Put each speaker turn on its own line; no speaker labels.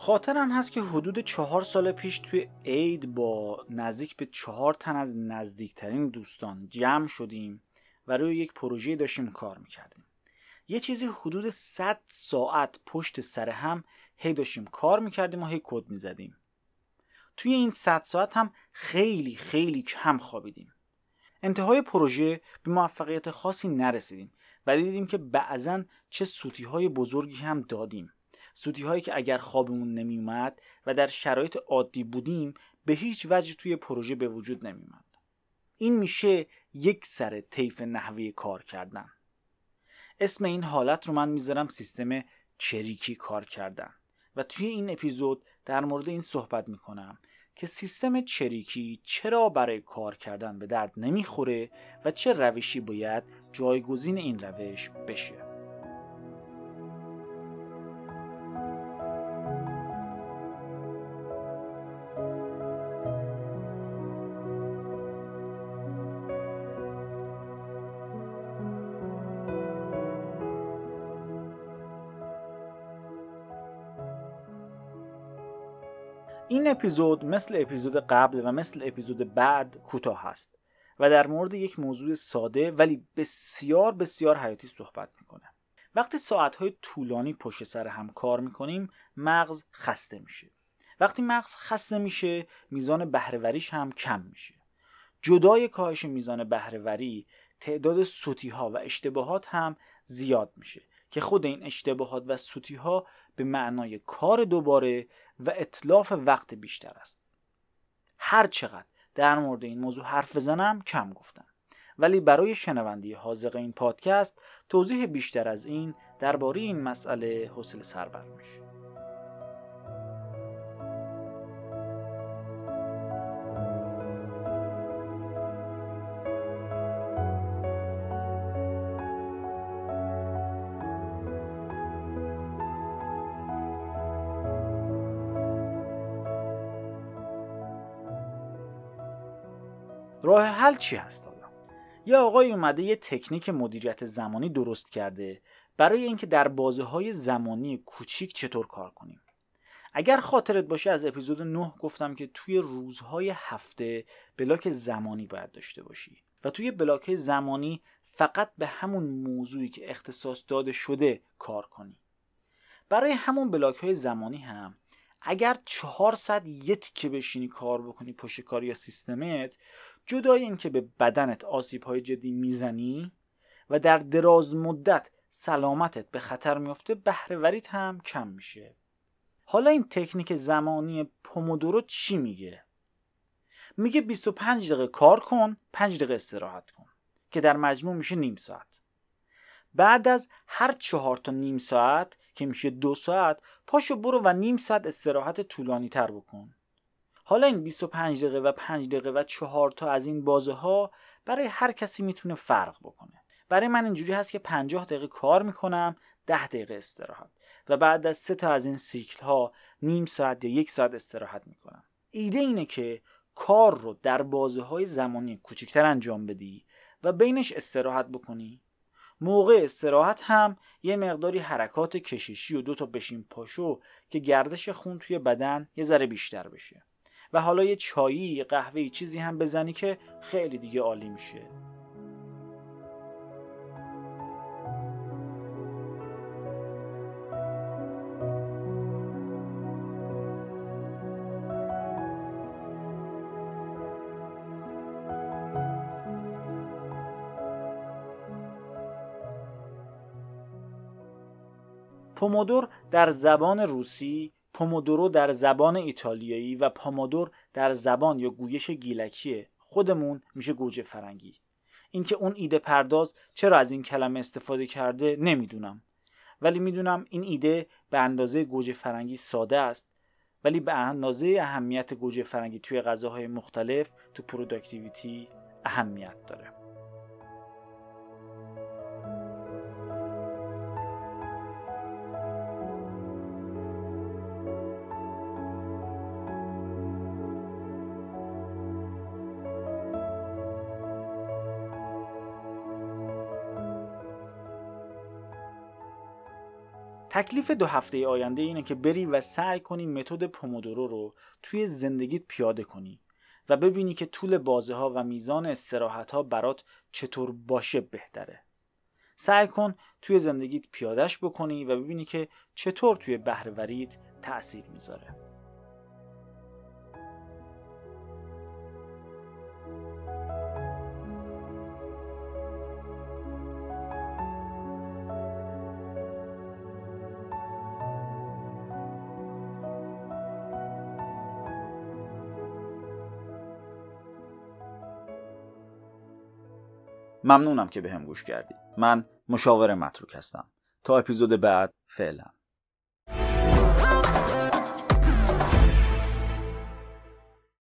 خاطرم هست که حدود چهار سال پیش توی عید با نزدیک به چهار تن از نزدیکترین دوستان جمع شدیم و روی یک پروژه داشتیم کار می‌کردیم. یه چیزی حدود 100 ساعت پشت سر هم هی داشتیم کار می‌کردیم و هی کد می‌زدیم. توی این 100 ساعت هم خیلی خیلی کم خوابیدیم. انتهای پروژه به موفقیت خاصی نرسیدیم و دیدیم که بعضا چه سوتی های بزرگی هم دادیم. سوتی هایی که اگر خوابمون نمیومد و در شرایط عادی بودیم به هیچ وجه توی پروژه به وجود نمیومد این میشه یک سر طیف نحوه کار کردن. اسم این حالت رو من می‌ذارم سیستم چریکی کار کردن. و توی این اپیزود در مورد این صحبت می‌کنم که سیستم چریکی چرا برای کار کردن به درد نمی‌خوره و چه روشی باید جایگزین این روش بشه. این اپیزود مثل اپیزود قبل و مثل اپیزود بعد کوتاه هست و در مورد یک موضوع ساده ولی بسیار بسیار حیاتی صحبت می‌کنه. وقتی ساعتهای طولانی پشت سر هم کار می‌کنیم مغز خسته میشه. وقتی مغز خسته میشه میزان بهرهوریش هم کم میشه. جدای کاهش میزان بهرهوری تعداد سوتی ها و اشتباهات هم زیاد میشه. که خود این اشتباهات و سوتی ها به معنای کار دوباره و اطلاف وقت بیشتر است. هر چقدر در مورد این موضوع حرف بزنم کم گفتم. ولی برای شنوندی حاضق این پادکست توضیح بیشتر از این درباره این مسئله حوصله سربر میشه راه حل چی هست حالا یه آقای اومده یه تکنیک مدیریت زمانی درست کرده. برای اینکه در بازه های زمانی کوچیک چطور کار کنیم؟ اگر خاطرت باشه از اپیزود 9 گفتم که توی روزهای هفته بلاک زمانی باید داشته باشی و توی بلاک زمانی فقط به همون موضوعی که اختصاص داده شده کار کنی. برای همون بلاک های زمانی هم اگر 400 یه تیکه بشینی کار بکنی پشت کار یا سیستمت جدای اینکه به بدنت آسیب های جدی می‌زنی و در دراز مدت سلامتت به خطر میفته بهرهوریت هم کم میشه. حالا این تکنیک زمانی پومودورو چی میگه؟ میگه 25 دقیقه کار کن 5 دقیقه استراحت کن که در مجموع میشه نیم ساعت. بعد از هر چهار تا نیم ساعت که میشه دو ساعت پاشو برو و نیم ساعت استراحت طولانی تر بکن. حالا این 25 دقیقه و 5 دقیقه و 4 تا از این بازه ها برای هر کسی می‌تونه فرق بکنه. برای من اینجوری هست که 50 دقیقه کار می‌کنم 10 دقیقه استراحت و بعد از سه تا از این سیکل ها نیم ساعت یا یک ساعت استراحت می‌کنم. ایده اینه که کار رو در بازه های زمانی کوچکتر انجام بدی و بینش استراحت بکنی موقع استراحت هم یه مقداری حرکات کششی و دو تا بشین پاشو که گردش خون توی بدن یه ذره بیشتر بشه. و حالا یه چایی قهوه چیزی هم بزنی که خیلی دیگه عالی میشه. помидор در زبان روسی pomodoro در زبان ایتالیایی و پامادور در زبان یا گویش گیلکی خودمون میشه گوجه فرنگی. اینکه اون ایده پرداز چرا از این کلمه استفاده کرده نمی‌دونم. ولی می‌دونم این ایده به اندازه گوجه فرنگی ساده است. ولی به اندازه اهمیت گوجه فرنگی توی غذاهای مختلف تو productivity اهمیت داره. تکلیف دو هفته آینده اینه که بری و سعی کنی متد پومودورو رو توی زندگیت پیاده کنی و ببینی که طول بازه ها و میزان استراحت ها برات چطور باشه بهتره. سعی کن توی زندگیت پیادش بکنی و ببینی که چطور توی بهرهوریت تأثیر می‌ذاره. ممنونم که به هم گوش کردید من مشاور متروک هستم. تا اپیزود بعد فعلا.